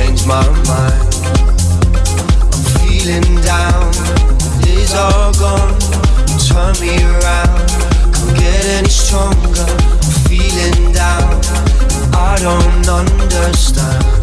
changed my mind. I'm feeling down, days are gone. Turn me around, can't get any stronger. I'm feeling down, I don't understand.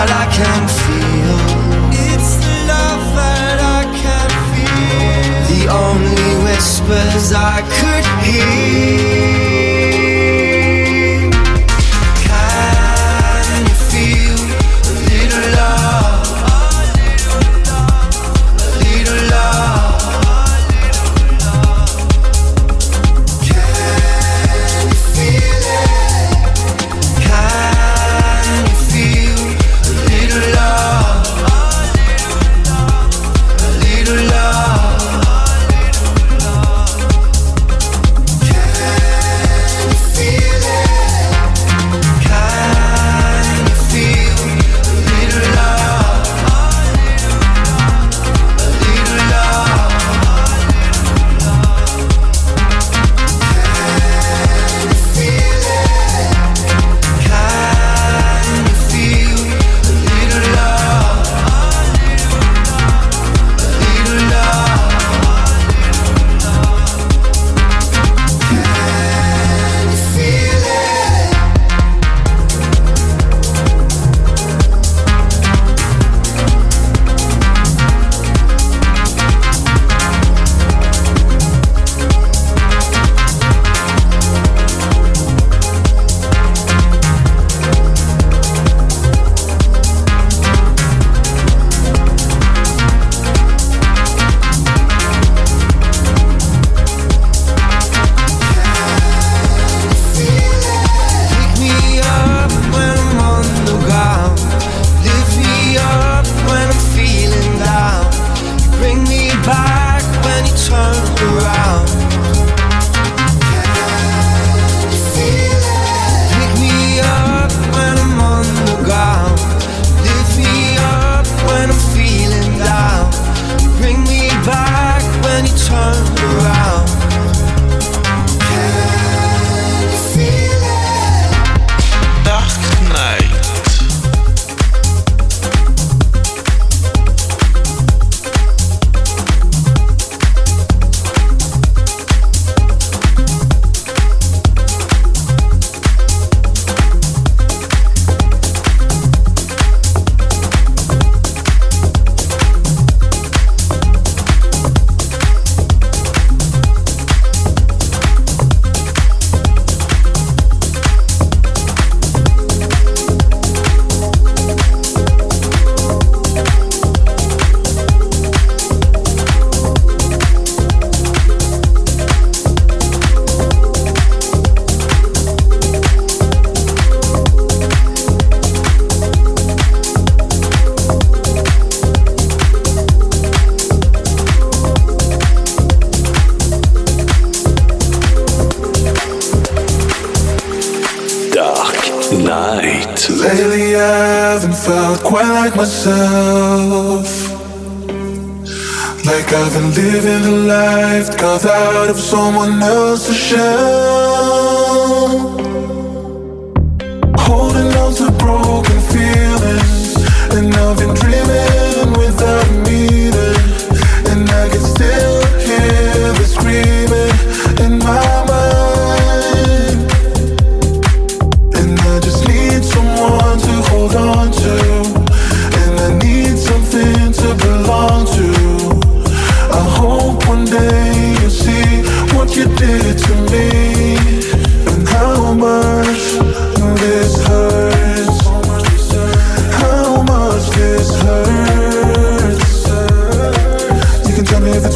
That I can feel. It's the love that I can feel. The only whispers I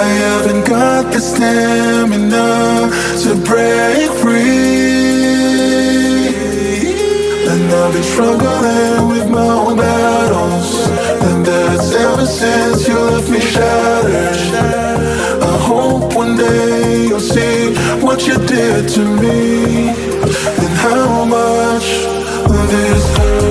I haven't got the stamina to break free. And I've been struggling with my own battles. And that's ever since you left me shattered. I hope one day you'll see what you did to me. And how much this hurt.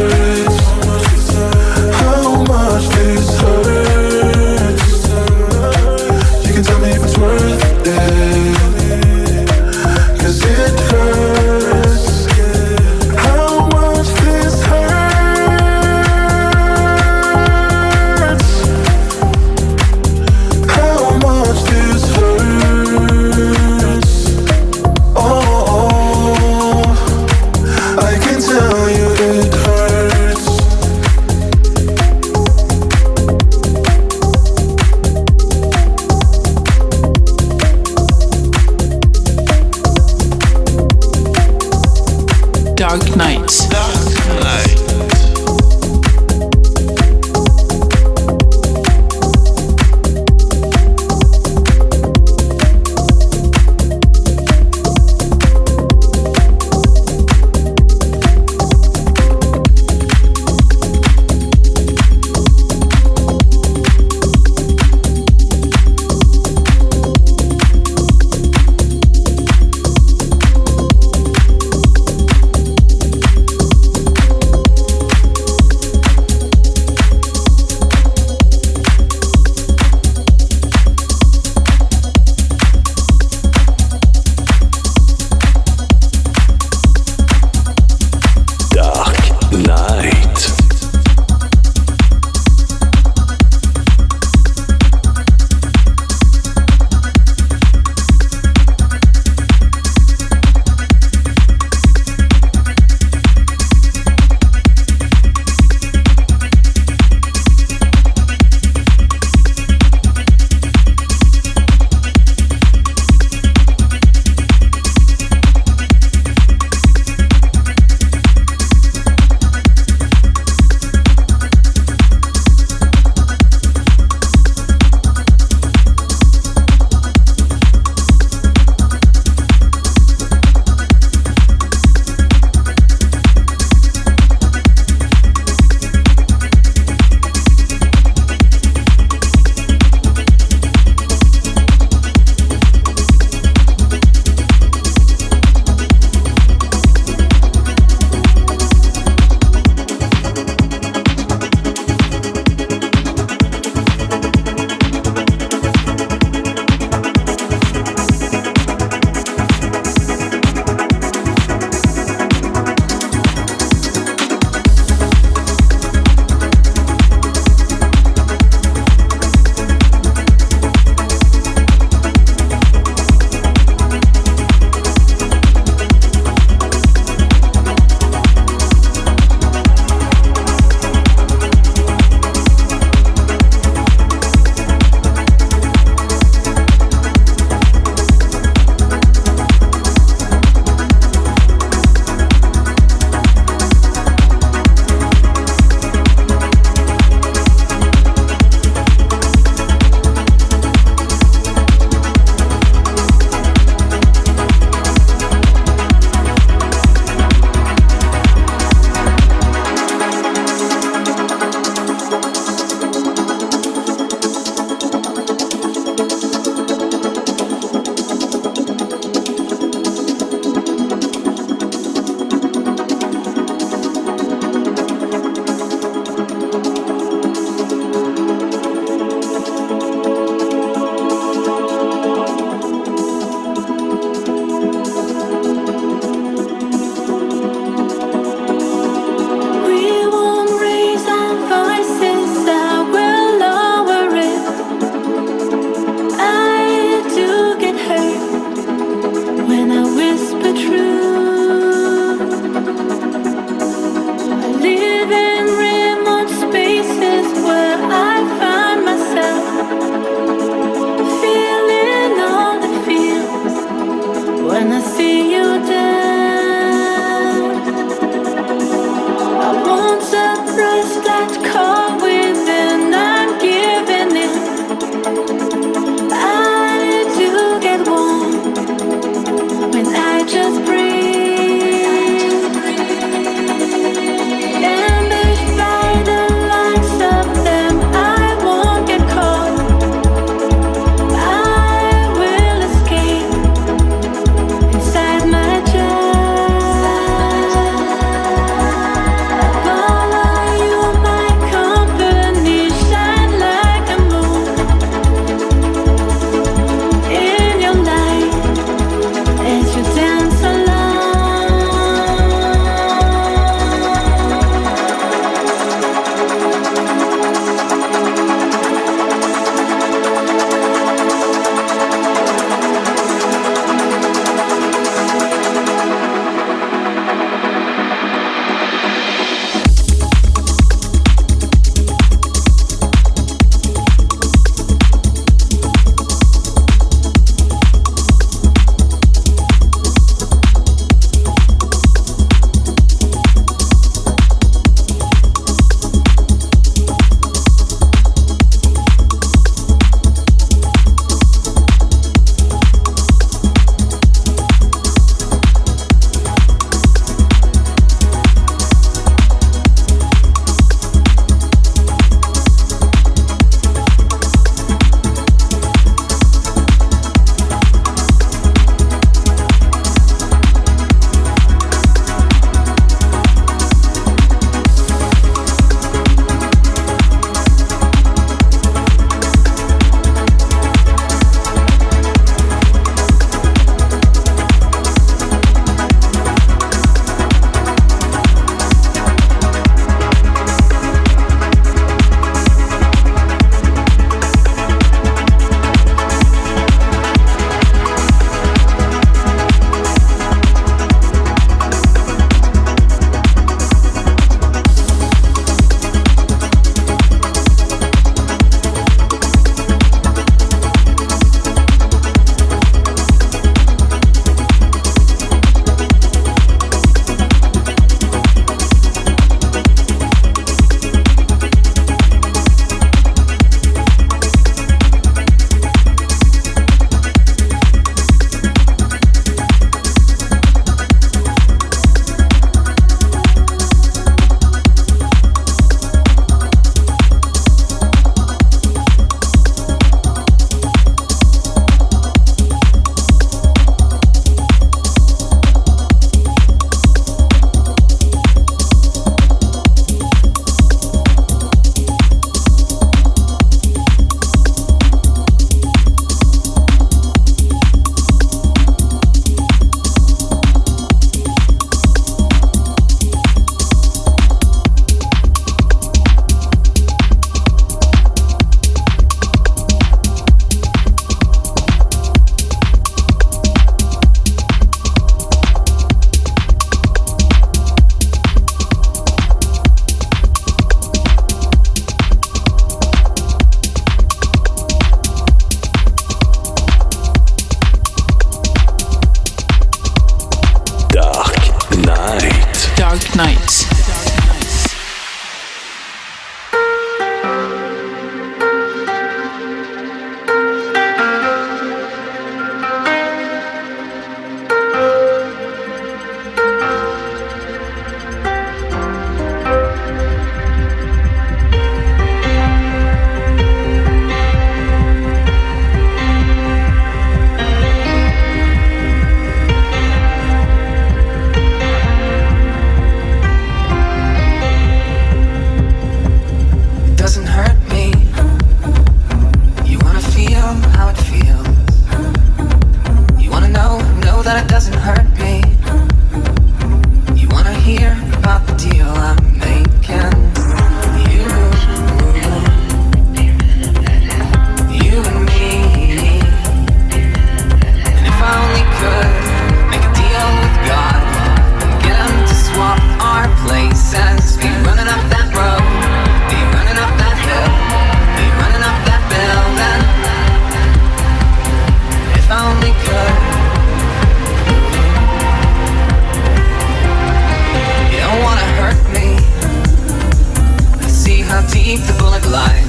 keep the bullet line.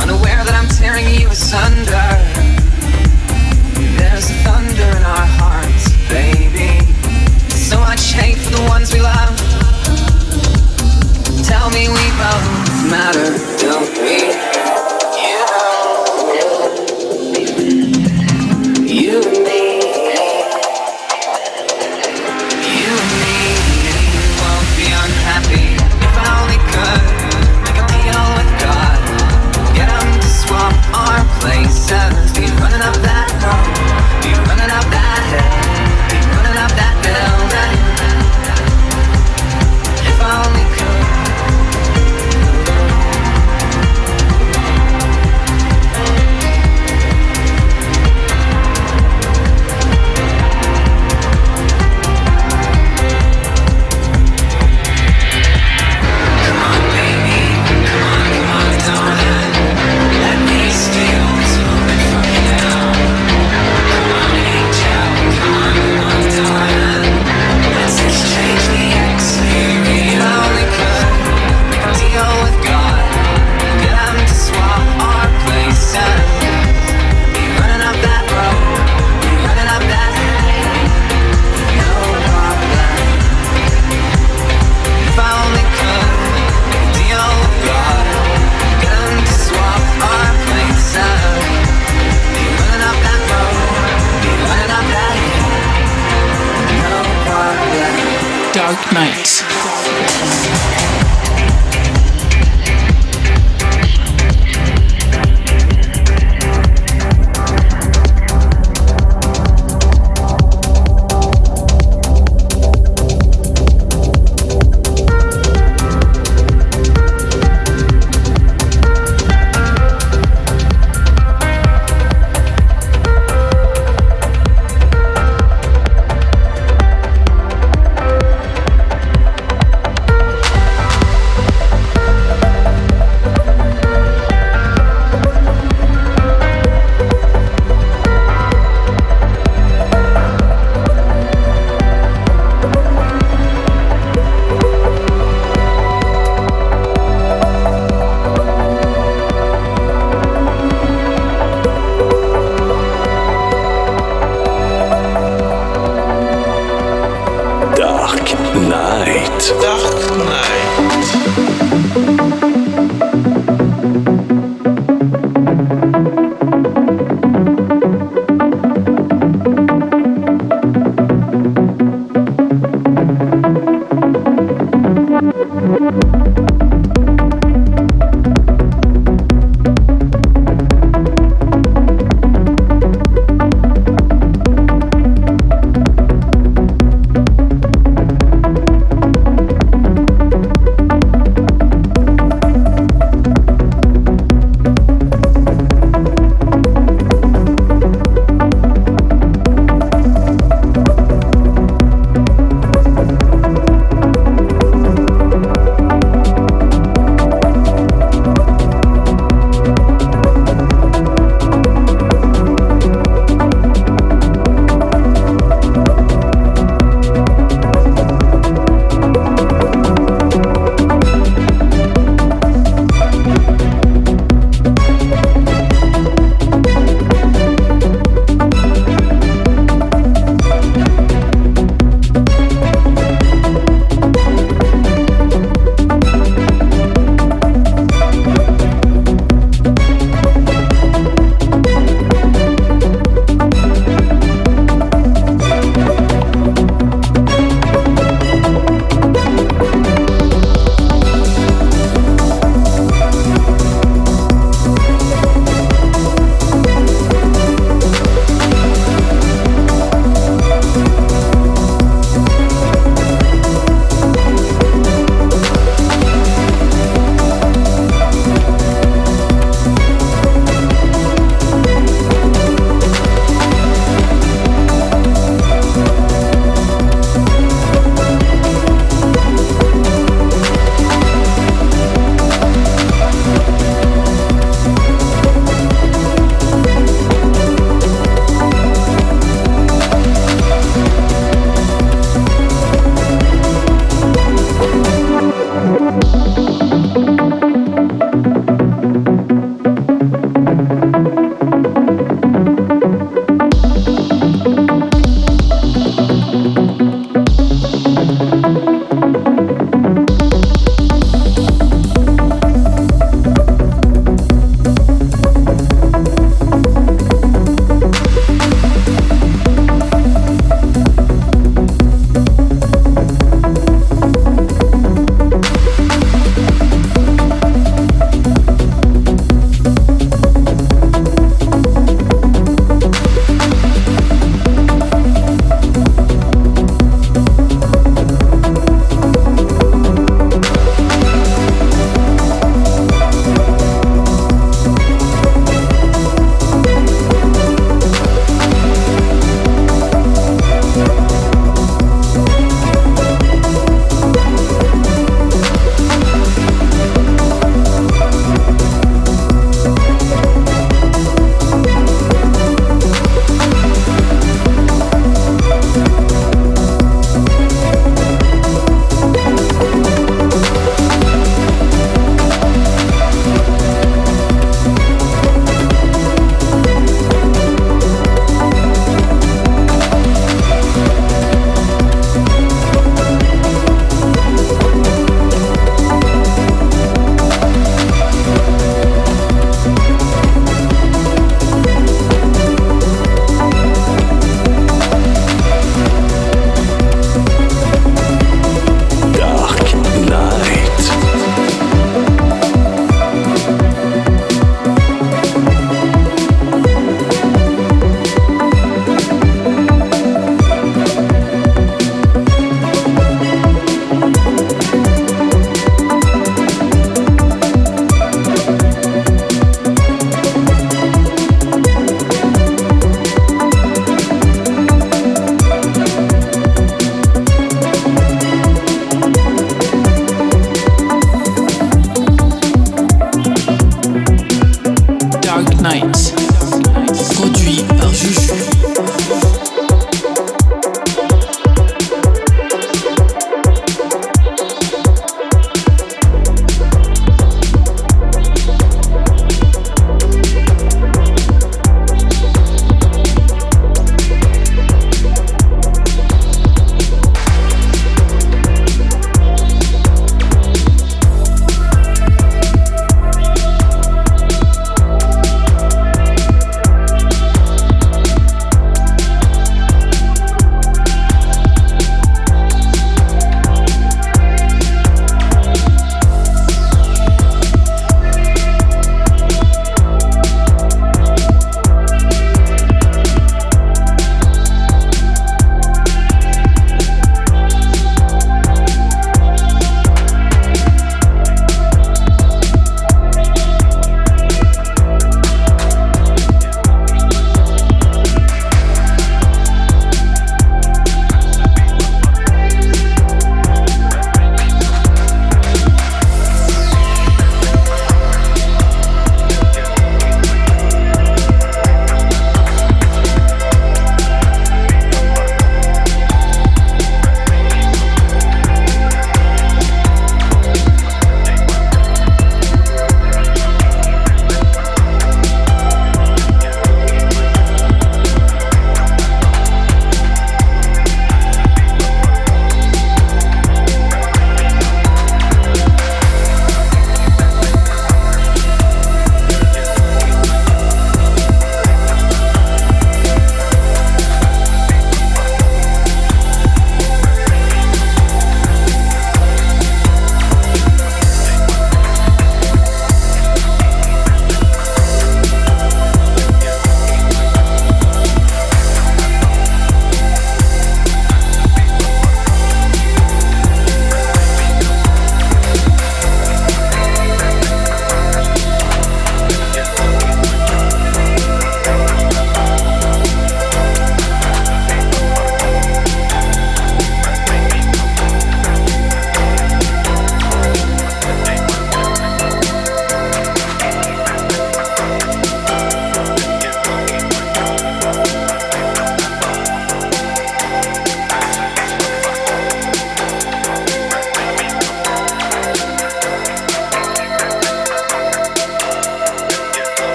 Unaware that I'm tearing you asunder. There's thunder in our hearts, baby. So much hate for the ones we love. Tell me we both matter, don't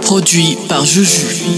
Produit par Juju.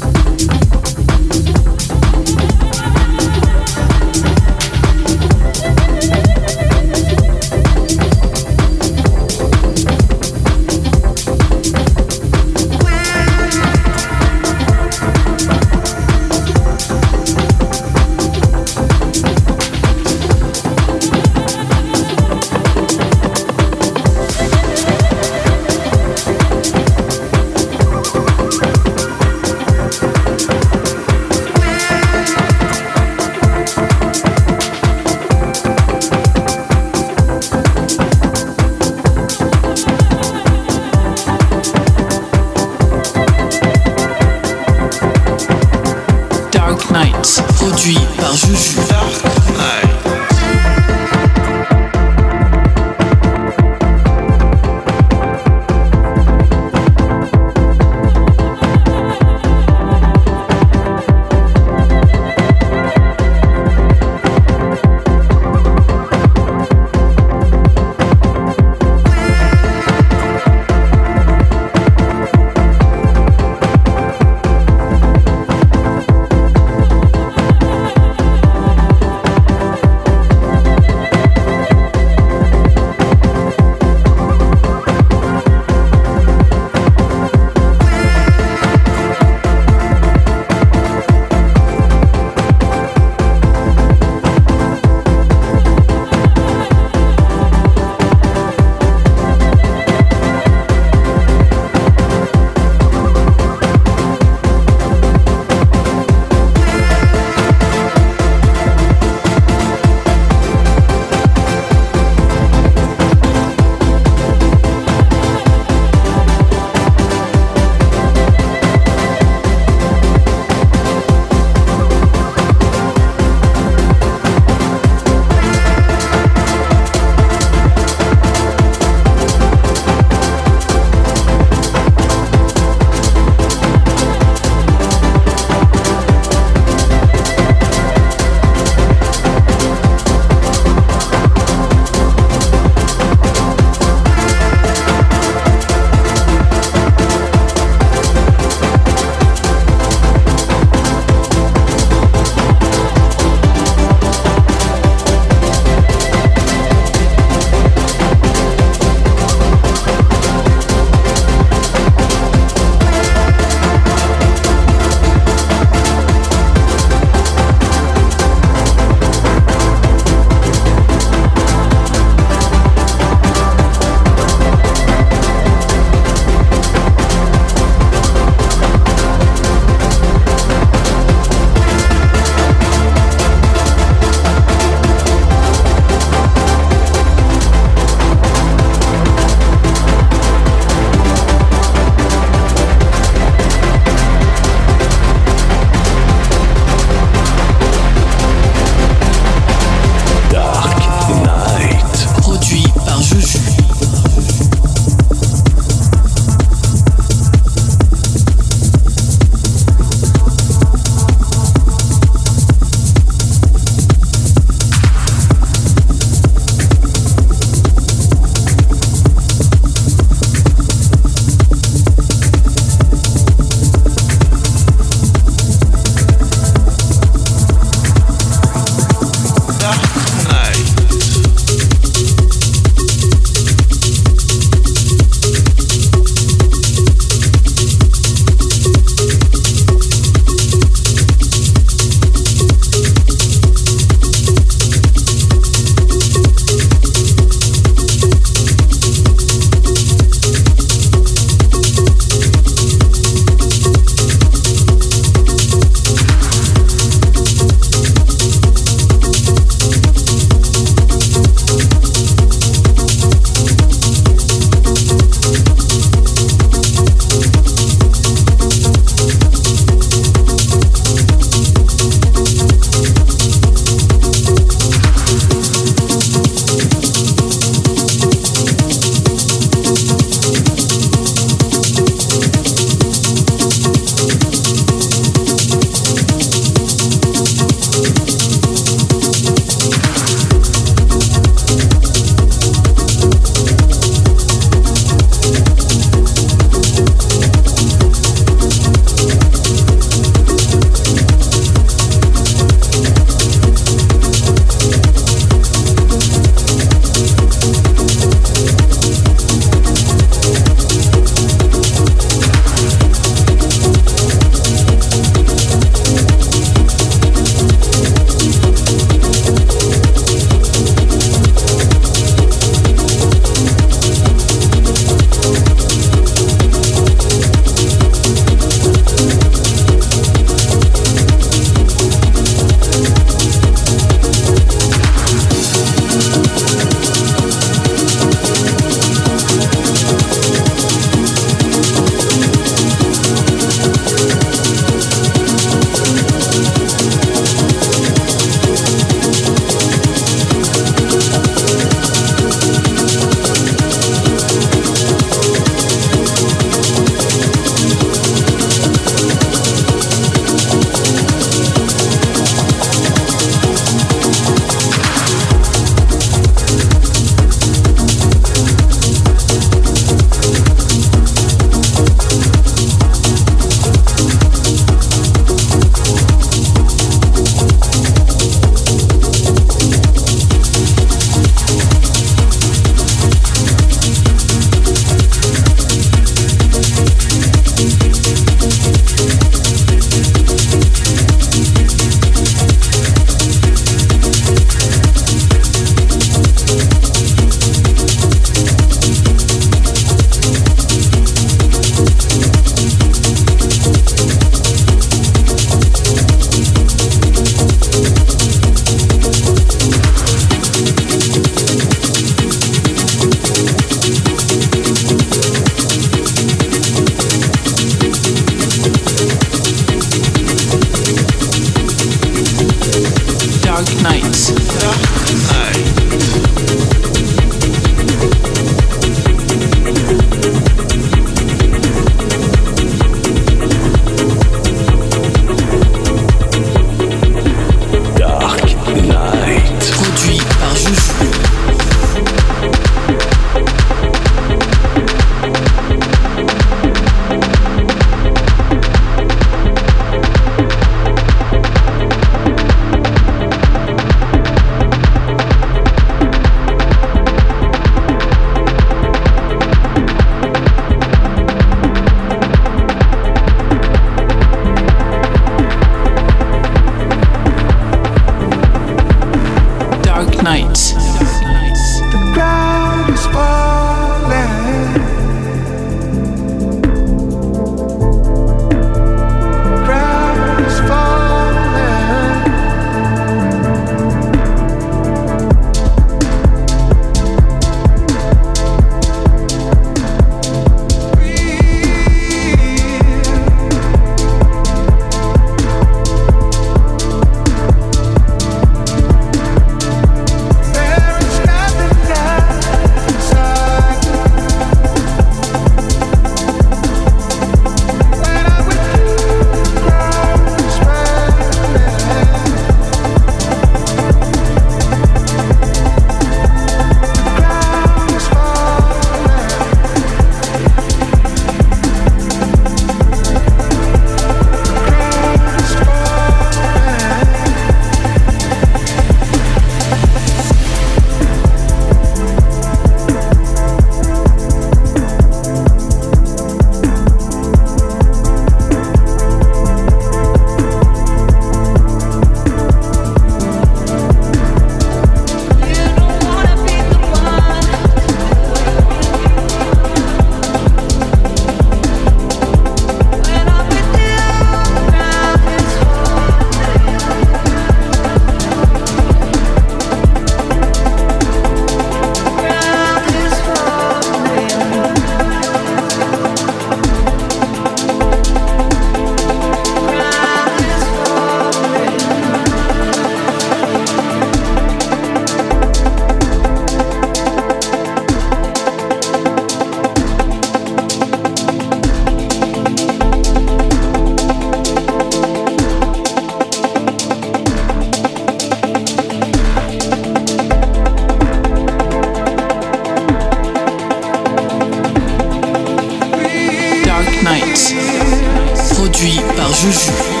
シュ。